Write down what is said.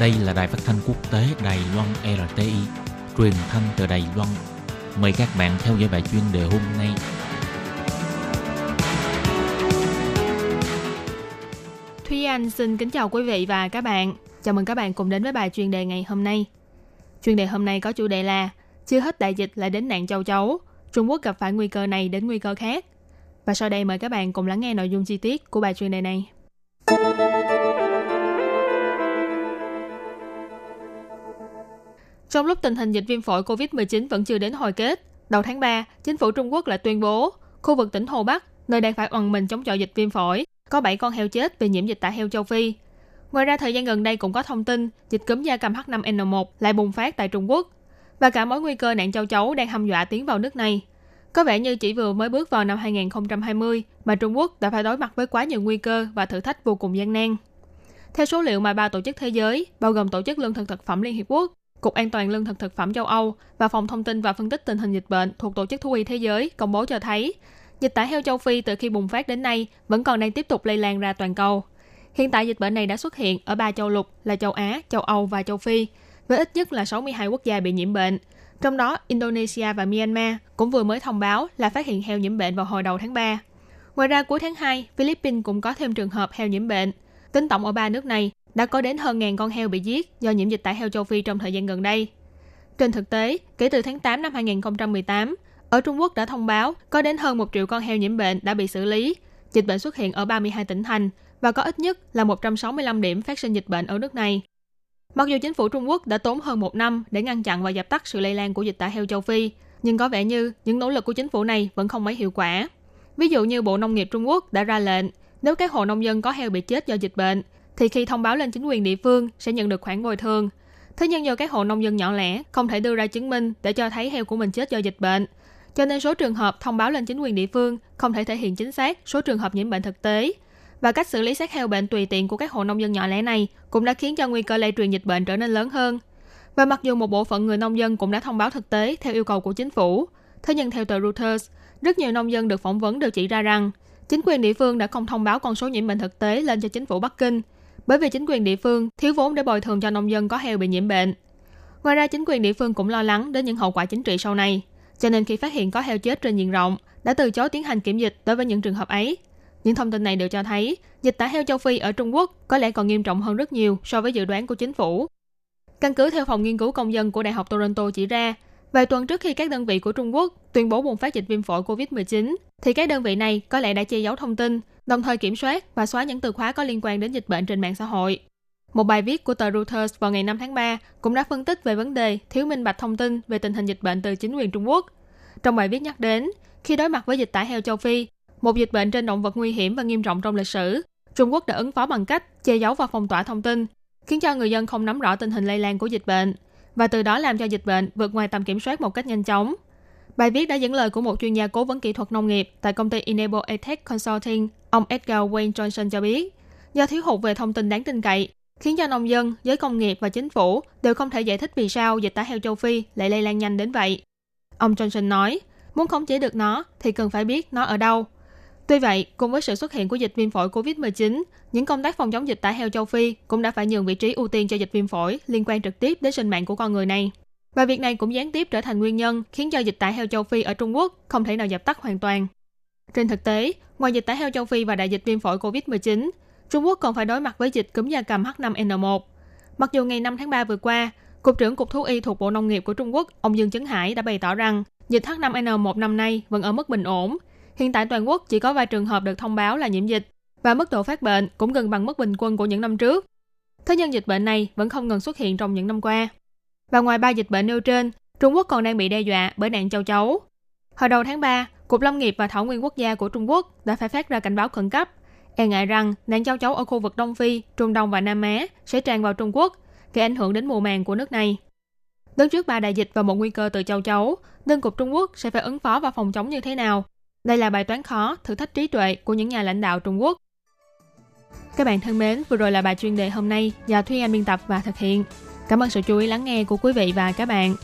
Đây là đài phát thanh quốc tế Đài Loan RTI, truyền thanh từ Đài Loan. Mời các bạn theo dõi bài chuyên đề hôm nay. Thúy Anh xin kính chào quý vị và các bạn. Chào mừng các bạn cùng đến với bài chuyên đề ngày hôm nay. Chuyên đề hôm nay có chủ đề là Chưa hết đại dịch lại đến nạn châu chấu. Trung Quốc gặp phải nguy cơ này đến nguy cơ khác. Và sau đây mời các bạn cùng lắng nghe nội dung chi tiết của bài chuyên đề này. Trong lúc tình hình dịch viêm phổi COVID-19 vẫn chưa đến hồi kết, đầu tháng 3, chính phủ Trung Quốc lại tuyên bố khu vực tỉnh Hồ Bắc, nơi đang phải oằn mình chống chọi dịch viêm phổi, có 7 con heo chết vì nhiễm dịch tả heo châu Phi. Ngoài ra, thời gian gần đây cũng có thông tin dịch cúm da cầm H5N1 lại bùng phát tại Trung Quốc và cả mối nguy cơ nạn châu chấu đang hăm dọa tiến vào nước này. Có vẻ như chỉ vừa mới bước vào năm 2020 mà Trung Quốc đã phải đối mặt với quá nhiều nguy cơ và thử thách vô cùng gian nan. Theo số liệu mà ba tổ chức thế giới, bao gồm Tổ chức Lương thực Thực phẩm Liên Hiệp Quốc, Cục An toàn Lương thực Thực phẩm châu Âu và Phòng Thông tin và Phân tích tình hình dịch bệnh thuộc Tổ chức Thú y Thế giới công bố cho thấy, dịch tả heo châu Phi từ khi bùng phát đến nay vẫn còn đang tiếp tục lây lan ra toàn cầu. Hiện tại dịch bệnh này đã xuất hiện ở ba châu lục là châu Á, châu Âu và châu Phi, với ít nhất là 62 quốc gia bị nhiễm bệnh. Trong đó, Indonesia và Myanmar cũng vừa mới thông báo là phát hiện heo nhiễm bệnh vào hồi đầu tháng 3. Ngoài ra, cuối tháng 2, Philippines cũng có thêm trường hợp heo nhiễm bệnh. Tính tổng ở ba nước này, đã có đến hơn ngàn con heo bị giết do nhiễm dịch tả heo châu Phi trong thời gian gần đây. Trên thực tế, kể từ tháng 8 năm 2018, ở Trung Quốc đã thông báo có đến hơn 1 triệu con heo nhiễm bệnh đã bị xử lý. Dịch bệnh xuất hiện ở 32 tỉnh thành và có ít nhất là 165 điểm phát sinh dịch bệnh ở nước này. Mặc dù chính phủ Trung Quốc đã tốn hơn một năm để ngăn chặn và dập tắt sự lây lan của dịch tả heo châu Phi, nhưng có vẻ như những nỗ lực của chính phủ này vẫn không mấy hiệu quả. Ví dụ như Bộ Nông nghiệp Trung Quốc đã ra lệnh nếu các hộ nông dân có heo bị chết do dịch bệnh thì khi thông báo lên chính quyền địa phương sẽ nhận được khoản bồi thường. Thế nhưng do các hộ nông dân nhỏ lẻ không thể đưa ra chứng minh để cho thấy heo của mình chết do dịch bệnh, cho nên số trường hợp thông báo lên chính quyền địa phương không thể thể hiện chính xác số trường hợp nhiễm bệnh thực tế. Và cách xử lý xác heo bệnh tùy tiện của các hộ nông dân nhỏ lẻ này cũng đã khiến cho nguy cơ lây truyền dịch bệnh trở nên lớn hơn. Và mặc dù một bộ phận người nông dân cũng đã thông báo thực tế theo yêu cầu của chính phủ, thế nhưng theo tờ Reuters, rất nhiều nông dân được phỏng vấn đều chỉ ra rằng chính quyền địa phương đã không thông báo con số nhiễm bệnh thực tế lên cho chính phủ Bắc Kinh bởi vì chính quyền địa phương thiếu vốn để bồi thường cho nông dân có heo bị nhiễm bệnh. Ngoài ra, chính quyền địa phương cũng lo lắng đến những hậu quả chính trị sau này, cho nên khi phát hiện có heo chết trên diện rộng, đã từ chối tiến hành kiểm dịch đối với những trường hợp ấy. Những thông tin này đều cho thấy dịch tả heo châu Phi ở Trung Quốc có lẽ còn nghiêm trọng hơn rất nhiều so với dự đoán của chính phủ. Căn cứ theo phòng nghiên cứu công dân của Đại học Toronto chỉ ra, vài tuần trước khi các đơn vị của Trung Quốc tuyên bố bùng phát dịch viêm phổi COVID-19, thì các đơn vị này có lẽ đã che giấu thông tin đồng thời kiểm soát và xóa những từ khóa có liên quan đến dịch bệnh trên mạng xã hội. Một bài viết của tờ Reuters vào ngày 5 tháng 3 cũng đã phân tích về vấn đề thiếu minh bạch thông tin về tình hình dịch bệnh từ chính quyền Trung Quốc. Trong bài viết nhắc đến, khi đối mặt với dịch tả heo châu Phi, một dịch bệnh trên động vật nguy hiểm và nghiêm trọng trong lịch sử, Trung Quốc đã ứng phó bằng cách che giấu và phong tỏa thông tin, khiến cho người dân không nắm rõ tình hình lây lan của dịch bệnh và từ đó làm cho dịch bệnh vượt ngoài tầm kiểm soát một cách nhanh chóng. Bài viết đã dẫn lời của một chuyên gia cố vấn kỹ thuật nông nghiệp tại công ty Enable Tech Consulting, ông Edgar Wayne Johnson cho biết, do thiếu hụt về thông tin đáng tin cậy, khiến cho nông dân, giới công nghiệp và chính phủ đều không thể giải thích vì sao dịch tả heo châu Phi lại lây lan nhanh đến vậy. Ông Johnson nói, muốn khống chế được nó thì cần phải biết nó ở đâu. Tuy vậy, cùng với sự xuất hiện của dịch viêm phổi COVID-19, những công tác phòng chống dịch tả heo châu Phi cũng đã phải nhường vị trí ưu tiên cho dịch viêm phổi liên quan trực tiếp đến sinh mạng của con người này. Và việc này cũng gián tiếp trở thành nguyên nhân khiến cho dịch tả heo châu Phi ở Trung Quốc không thể nào dập tắt hoàn toàn. Trên thực tế, ngoài dịch tả heo châu Phi và đại dịch viêm phổi COVID-19, Trung Quốc còn phải đối mặt với dịch cúm gia cầm H5N1. Mặc dù ngày 5 tháng 3 vừa qua, Cục trưởng Cục Thú y thuộc Bộ Nông nghiệp của Trung Quốc, ông Dương Chấn Hải đã bày tỏ rằng dịch H5N1 năm nay vẫn ở mức bình ổn. Hiện tại toàn quốc chỉ có vài trường hợp được thông báo là nhiễm dịch và mức độ phát bệnh cũng gần bằng mức bình quân của những năm trước. Thế nhưng dịch bệnh này vẫn không ngừng xuất hiện trong những năm qua. Và ngoài ba dịch bệnh nêu trên, Trung Quốc còn đang bị đe dọa bởi nạn châu chấu. Hồi đầu tháng 3, Cục Lâm nghiệp và Thảo nguyên quốc gia của Trung Quốc đã phải phát ra cảnh báo khẩn cấp, e ngại rằng nạn châu chấu ở khu vực Đông Phi, Trung Đông và Nam Á sẽ tràn vào Trung Quốc, gây ảnh hưởng đến mùa màng của nước này. Đứng trước ba đại dịch và một nguy cơ từ châu chấu, đơn cục Trung Quốc sẽ phải ứng phó và phòng chống như thế nào? Đây là bài toán khó, thử thách trí tuệ của những nhà lãnh đạo Trung Quốc. Các bạn thân mến, vừa rồi là bài chuyên đề hôm nay do Thúy Anh biên tập và thực hiện. Cảm ơn sự chú ý lắng nghe của quý vị và các bạn.